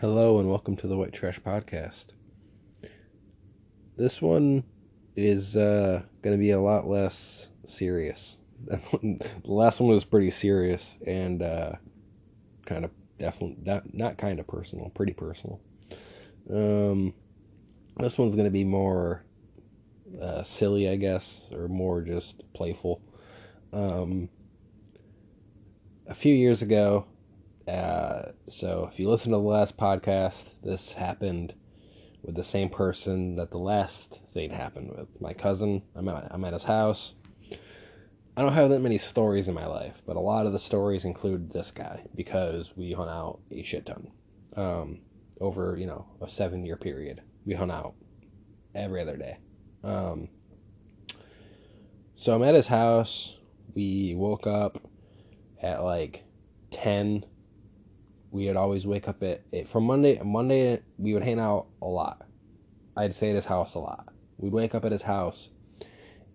Hello and welcome to the White Trash Podcast. This one is uh, going to be a lot less serious. the last one was pretty serious and uh, kind of definitely not, not kind of personal, pretty personal. Um, this one's going to be more uh, silly, I guess, or more just playful. Um, a few years ago, uh, so if you listen to the last podcast, this happened with the same person that the last thing happened with. My cousin, I'm at, I'm at his house. I don't have that many stories in my life, but a lot of the stories include this guy because we hung out a shit ton. Um, over, you know, a seven year period. We hung out every other day. Um, so I'm at his house. We woke up at like 10 we would always wake up at, from Monday Monday we would hang out a lot. I'd stay at his house a lot. We'd wake up at his house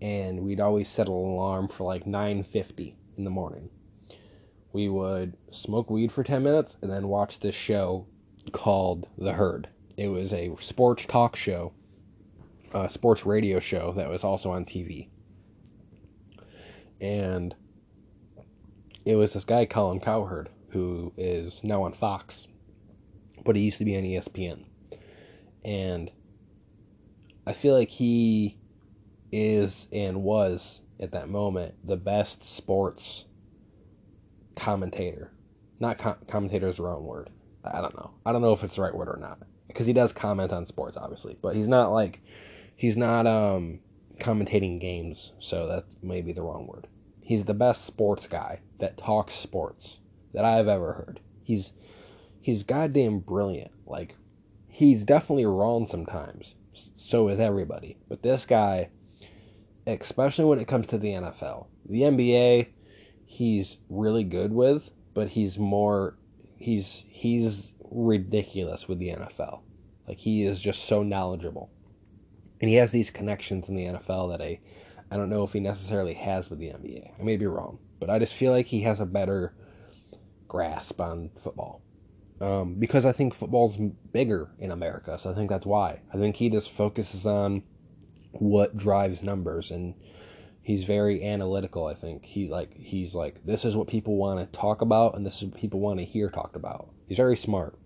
and we'd always set an alarm for like 9:50 in the morning. We would smoke weed for 10 minutes and then watch this show called The Herd. It was a sports talk show, a sports radio show that was also on TV. And it was this guy Colin Cowherd who is now on Fox, but he used to be on ESPN. And I feel like he is and was at that moment the best sports commentator. Not com- commentator is the wrong word. I don't know. I don't know if it's the right word or not because he does comment on sports, obviously, but he's not like he's not um commentating games, so that's maybe the wrong word. He's the best sports guy that talks sports that I've ever heard. He's he's goddamn brilliant. Like he's definitely wrong sometimes. So is everybody. But this guy, especially when it comes to the NFL, the NBA, he's really good with, but he's more he's he's ridiculous with the NFL. Like he is just so knowledgeable. And he has these connections in the NFL that I I don't know if he necessarily has with the NBA. I may be wrong, but I just feel like he has a better grasp on football. Um, because I think football's bigger in America, so I think that's why. I think he just focuses on what drives numbers, and he's very analytical. I think he like he's like this is what people want to talk about, and this is what people want to hear talked about. He's very smart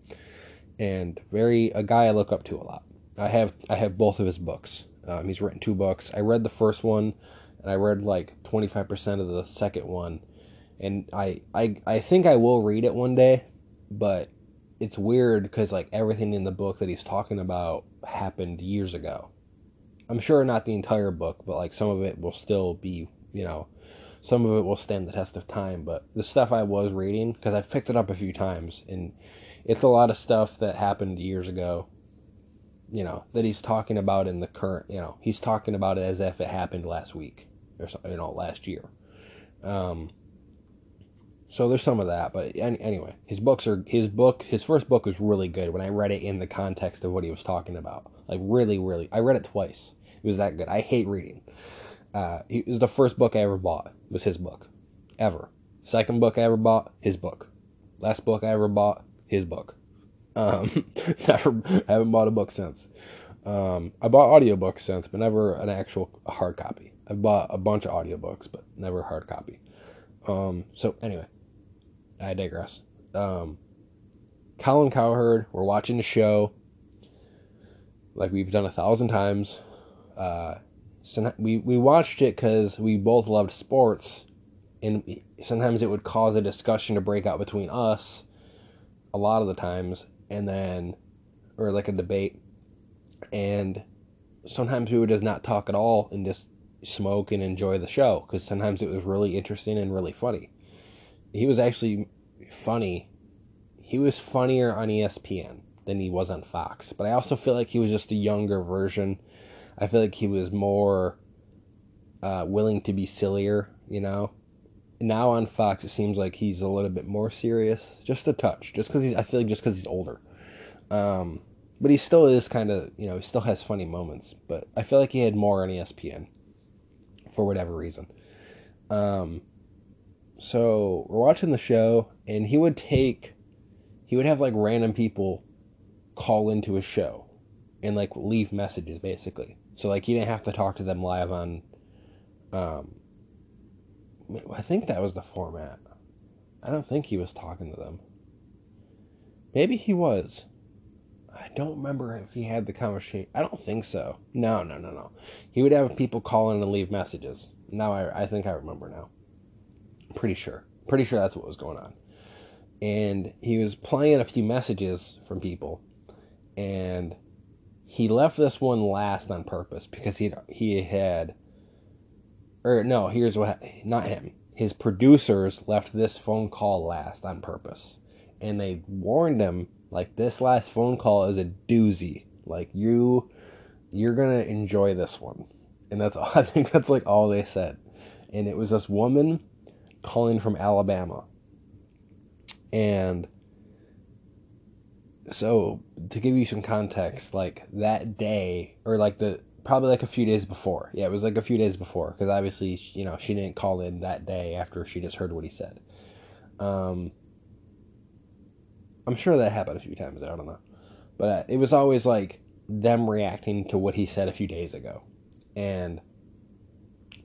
and very a guy I look up to a lot. I have I have both of his books. Um, he's written two books. I read the first one, and I read like twenty five percent of the second one and I, I I think I will read it one day, but it's weird because like everything in the book that he's talking about happened years ago. I'm sure not the entire book, but like some of it will still be, you know, some of it will stand the test of time. But the stuff I was reading, because I've picked it up a few times, and it's a lot of stuff that happened years ago. You know that he's talking about in the current. You know he's talking about it as if it happened last week or you know last year. Um, so there's some of that, but anyway, his books are his book. His first book was really good when I read it in the context of what he was talking about. Like really, really, I read it twice. It was that good. I hate reading. Uh, it was the first book I ever bought. Was his book, ever. Second book I ever bought, his book. Last book I ever bought, his book. Um, never, I haven't bought a book since. Um, I bought audiobooks since, but never an actual hard copy. I've bought a bunch of audiobooks, but never a hard copy. Um, so anyway, I digress. Um, Colin Cowherd, we're watching the show like we've done a thousand times. Uh, so we we watched it because we both loved sports, and sometimes it would cause a discussion to break out between us. A lot of the times, and then, or like a debate, and sometimes we would just not talk at all and just smoke and enjoy the show because sometimes it was really interesting and really funny he was actually funny. He was funnier on ESPN than he was on Fox. But I also feel like he was just a younger version. I feel like he was more uh, willing to be sillier, you know. Now on Fox, it seems like he's a little bit more serious, just a touch, just because he's. I feel like just because he's older. Um, but he still is kind of, you know, he still has funny moments. But I feel like he had more on ESPN for whatever reason. Um, so we're watching the show, and he would take, he would have like random people call into a show and like leave messages basically. So like you didn't have to talk to them live on um I think that was the format. I don't think he was talking to them. Maybe he was. I don't remember if he had the conversation. I don't think so. No, no, no, no. He would have people call in and leave messages. Now I, I think I remember now. Pretty sure. Pretty sure that's what was going on. And he was playing a few messages from people, and he left this one last on purpose because he he had, or no, here's what not him. His producers left this phone call last on purpose, and they warned him like this last phone call is a doozy. Like you, you're gonna enjoy this one, and that's all. I think that's like all they said, and it was this woman calling from Alabama. And so to give you some context, like that day or like the probably like a few days before. Yeah, it was like a few days before because obviously, you know, she didn't call in that day after she just heard what he said. Um I'm sure that happened a few times, I don't know. But uh, it was always like them reacting to what he said a few days ago. And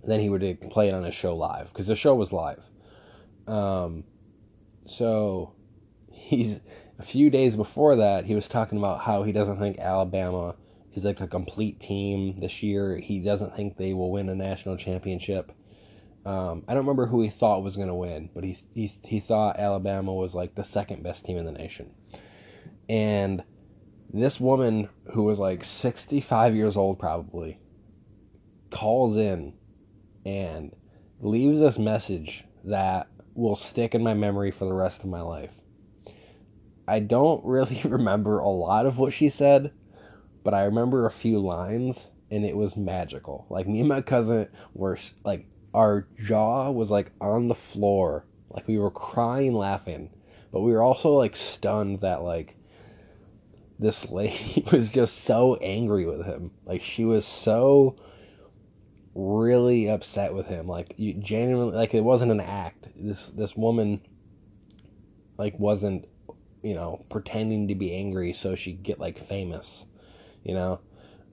then he would play it on his show live because the show was live. Um, so he's a few days before that he was talking about how he doesn't think Alabama is like a complete team this year. He doesn't think they will win a national championship. Um, I don't remember who he thought was going to win, but he, he he thought Alabama was like the second best team in the nation. And this woman who was like 65 years old probably calls in and leaves this message that will stick in my memory for the rest of my life. I don't really remember a lot of what she said, but I remember a few lines and it was magical. Like me and my cousin were like our jaw was like on the floor. Like we were crying laughing, but we were also like stunned that like this lady was just so angry with him. Like she was so really upset with him. Like you genuinely like it wasn't an act. This this woman like wasn't you know pretending to be angry so she'd get like famous. You know,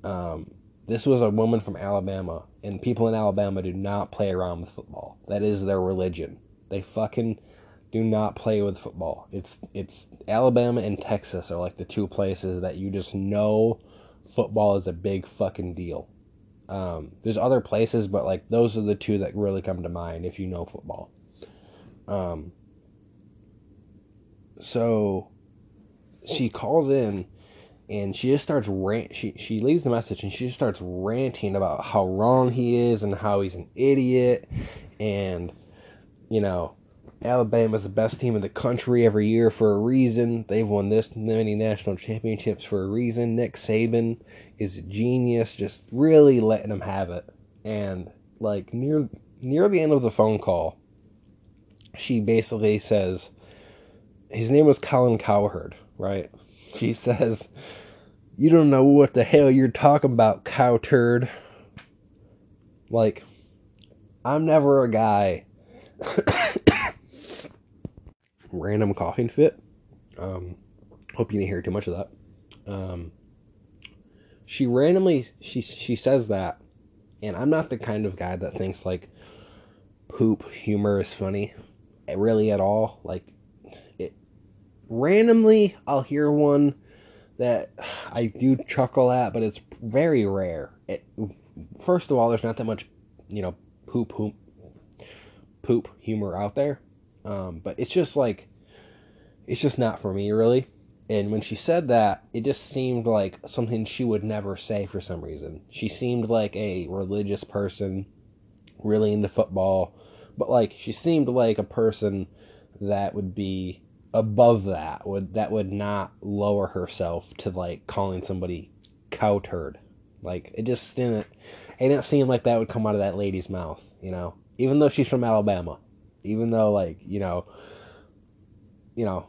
um, this was a woman from Alabama, and people in Alabama do not play around with football. That is their religion. They fucking do not play with football. It's it's Alabama and Texas are like the two places that you just know football is a big fucking deal. Um, there's other places, but like those are the two that really come to mind if you know football. Um, so she calls in and she just starts rant. She she leaves the message and she just starts ranting about how wrong he is and how he's an idiot, and you know Alabama's the best team in the country every year for a reason. They've won this many national championships for a reason. Nick Saban is a genius, just really letting them have it. And like near near the end of the phone call, she basically says his name was Colin Cowherd, right? She says, You don't know what the hell you're talking about, cow turd. Like, I'm never a guy random coughing fit. Um, hope you didn't hear too much of that. Um, she randomly she she says that, and I'm not the kind of guy that thinks like poop humor is funny, eh, really at all. Like it randomly, I'll hear one that I do chuckle at, but it's very rare. It, first of all, there's not that much, you know, poop poop poop humor out there. Um, but it's just like, it's just not for me, really. And when she said that, it just seemed like something she would never say for some reason. She seemed like a religious person, really into football, but like she seemed like a person that would be above that would that would not lower herself to like calling somebody cow turd. Like it just didn't it didn't seem like that would come out of that lady's mouth, you know. Even though she's from Alabama even though like you know, you know,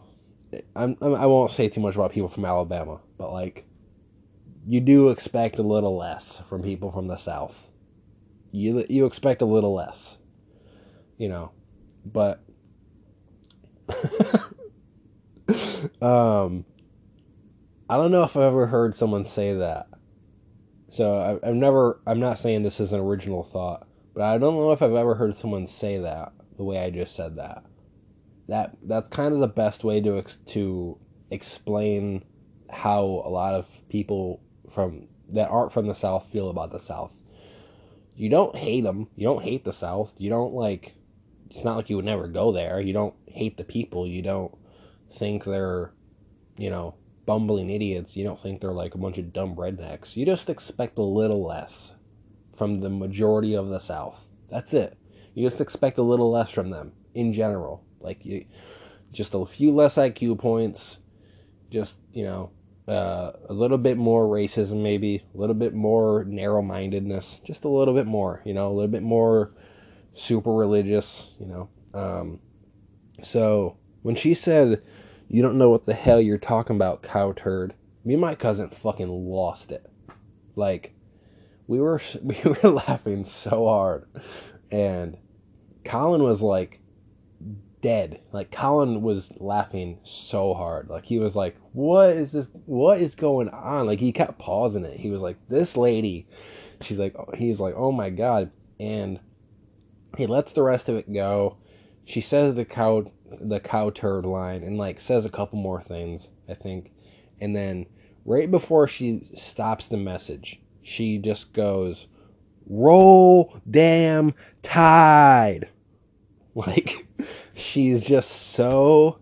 I'm, I'm I won't say too much about people from Alabama, but like you do expect a little less from people from the South. You you expect a little less, you know, but um, I don't know if I've ever heard someone say that. So I, I've never. I'm not saying this is an original thought, but I don't know if I've ever heard someone say that the way I just said that. That that's kind of the best way to to explain how a lot of people from that aren't from the South feel about the South. You don't hate them. You don't hate the South. You don't like. It's not like you would never go there. You don't hate the people. You don't think they're, you know, bumbling idiots. You don't think they're like a bunch of dumb rednecks. You just expect a little less from the majority of the South. That's it. You just expect a little less from them in general. Like you, just a few less IQ points. Just you know, uh, a little bit more racism, maybe a little bit more narrow-mindedness, just a little bit more. You know, a little bit more super religious. You know, um, so when she said, "You don't know what the hell you're talking about, cow turd," me and my cousin fucking lost it. Like we were we were laughing so hard, and Colin was like dead. Like Colin was laughing so hard. Like he was like, "What is this? What is going on?" Like he kept pausing it. He was like, "This lady." She's like, oh, he's like, "Oh my god!" And he lets the rest of it go. She says the cow the cow turd line and like says a couple more things, I think. And then right before she stops the message, she just goes, "Roll damn tide." Like she's just so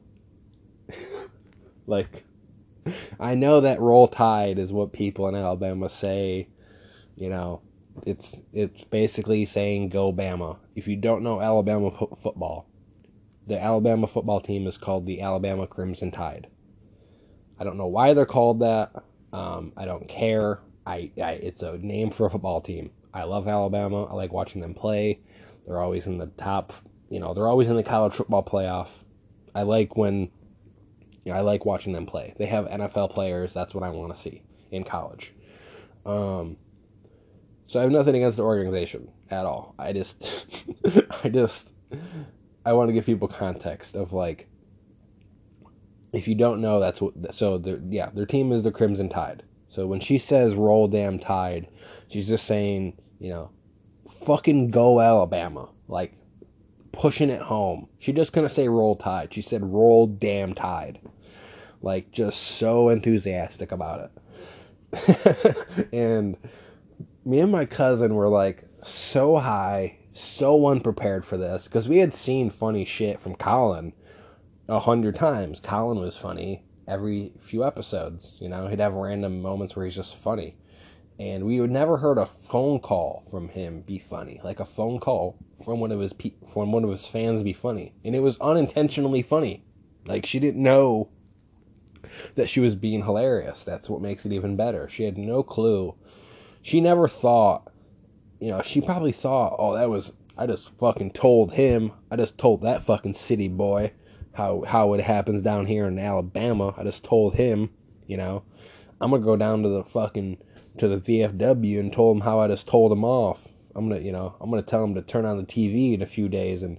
like I know that roll tide is what people in Alabama say, you know, it's it's basically saying go Bama. If you don't know Alabama po- football, the Alabama football team is called the Alabama Crimson Tide. I don't know why they're called that. Um, I don't care. I, I it's a name for a football team. I love Alabama. I like watching them play. They're always in the top. You know, they're always in the college football playoff. I like when. You know, I like watching them play. They have NFL players. That's what I want to see in college. Um, so I have nothing against the organization at all. I just, I just, I want to give people context of like, if you don't know, that's what. So yeah, their team is the Crimson Tide. So when she says "Roll damn Tide," she's just saying, you know, fucking go Alabama, like pushing it home. She just couldn't say "Roll Tide." She said "Roll damn Tide," like just so enthusiastic about it. and me and my cousin were like so high, so unprepared for this because we had seen funny shit from Colin a hundred times. Colin was funny every few episodes. You know, he'd have random moments where he's just funny. And we had never heard a phone call from him be funny, like a phone call from one of his pe- from one of his fans be funny, and it was unintentionally funny. Like she didn't know that she was being hilarious. That's what makes it even better. She had no clue she never thought, you know, she probably thought, oh, that was, I just fucking told him, I just told that fucking city boy how, how it happens down here in Alabama. I just told him, you know, I'm gonna go down to the fucking, to the VFW and told him how I just told him off. I'm gonna, you know, I'm gonna tell him to turn on the TV in a few days and,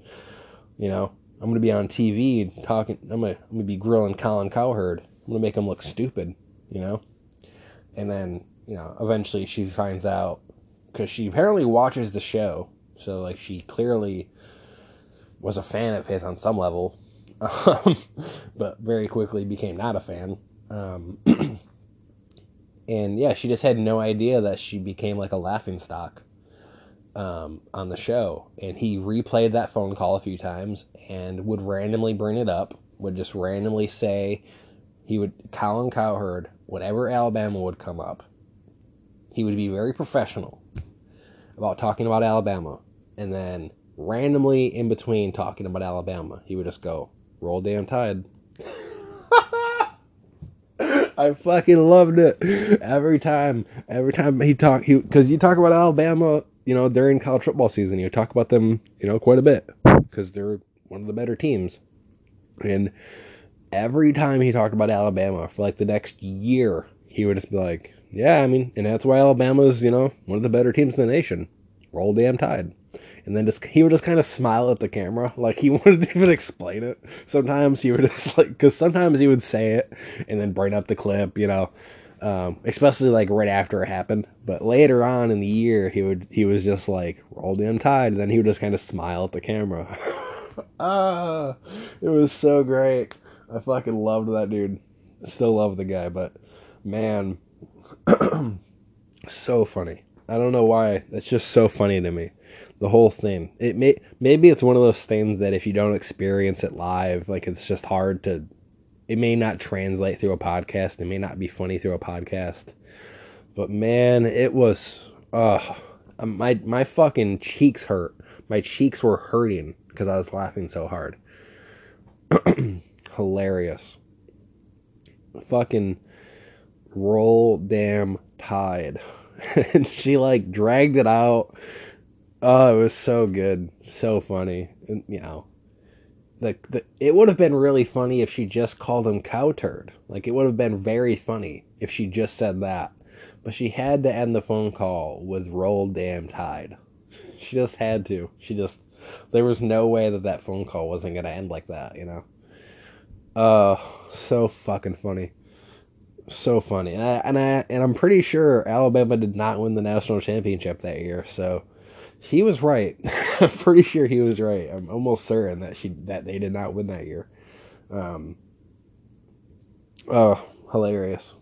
you know, I'm gonna be on TV talking. I'm gonna, I'm gonna be grilling Colin Cowherd. I'm gonna make him look stupid, you know. And then you know, eventually she finds out because she apparently watches the show, so like she clearly was a fan of his on some level, um, but very quickly became not a fan. Um, and yeah, she just had no idea that she became like a laughing stock um, on the show. And he replayed that phone call a few times and would randomly bring it up, would just randomly say, he would, Colin Cowherd, whatever Alabama would come up, he would be very professional about talking about Alabama, and then randomly in between talking about Alabama, he would just go, "Roll damn tide." I fucking loved it every time. Every time he talked, he because you talk about Alabama, you know, during college football season, you talk about them, you know, quite a bit because they're one of the better teams, and every time he talked about Alabama for like the next year, he would just be like, yeah, I mean, and that's why Alabama's, you know, one of the better teams in the nation. Roll damn tide. And then just he would just kind of smile at the camera, like he wouldn't even explain it. Sometimes he would just like, because sometimes he would say it and then bring up the clip, you know, um, especially like right after it happened. But later on in the year, he would he was just like roll damn tide, and then he would just kind of smile at the camera. ah, it was so great. I fucking loved that dude. Still love the guy, but man, so funny. I don't know why. That's just so funny to me. The whole thing. It may maybe it's one of those things that if you don't experience it live, like it's just hard to it may not translate through a podcast. It may not be funny through a podcast. But man, it was uh my my fucking cheeks hurt. My cheeks were hurting because I was laughing so hard. Hilarious. Fucking roll damn tide. and she like dragged it out. Oh, it was so good. So funny. And you know, the, the it would have been really funny if she just called him cow turd. Like it would have been very funny if she just said that. But she had to end the phone call with roll damn tide. She just had to. She just there was no way that that phone call wasn't going to end like that, you know. Uh so fucking funny. So funny. And I, and I and I'm pretty sure Alabama did not win the national championship that year. So he was right. I'm pretty sure he was right. I'm almost certain that she that they did not win that year. Um, oh, hilarious!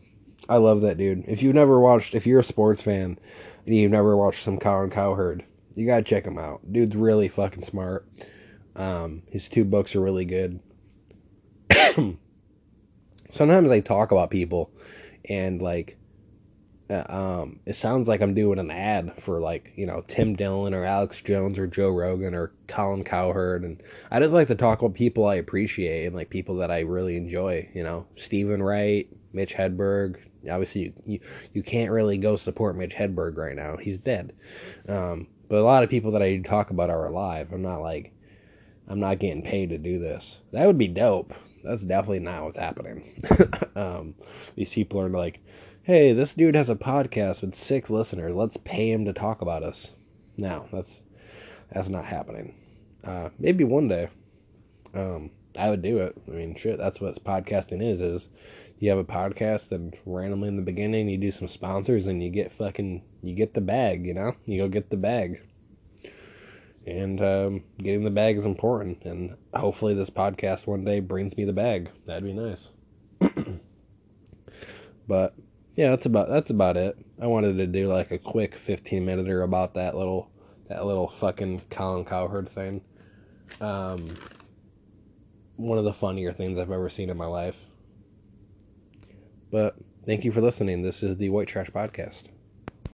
I love that dude. If you've never watched, if you're a sports fan and you've never watched some Colin Cowherd, you gotta check him out. Dude's really fucking smart. Um, his two books are really good. Sometimes I talk about people and like uh, um, it sounds like I'm doing an ad for like you know Tim Dillon or Alex Jones or Joe Rogan or Colin Cowherd, and I just like to talk about people I appreciate and like people that I really enjoy. You know, Steven Wright, Mitch Hedberg. Obviously, you you, you can't really go support Mitch Hedberg right now; he's dead. Um, but a lot of people that I talk about are alive. I'm not like I'm not getting paid to do this. That would be dope. That's definitely not what's happening. um, these people are like hey, this dude has a podcast with six listeners. Let's pay him to talk about us. No, that's that's not happening. Uh, maybe one day. Um, I would do it. I mean, shit, that's what podcasting is. Is you have a podcast and randomly in the beginning you do some sponsors and you get fucking you get the bag. You know, you go get the bag. And um, getting the bag is important. And hopefully, this podcast one day brings me the bag. That'd be nice. but yeah, that's about that's about it. I wanted to do like a quick 15 minute or about that little that little fucking Colin Cowherd thing. Um, one of the funnier things I've ever seen in my life. But thank you for listening. This is the White Trash Podcast.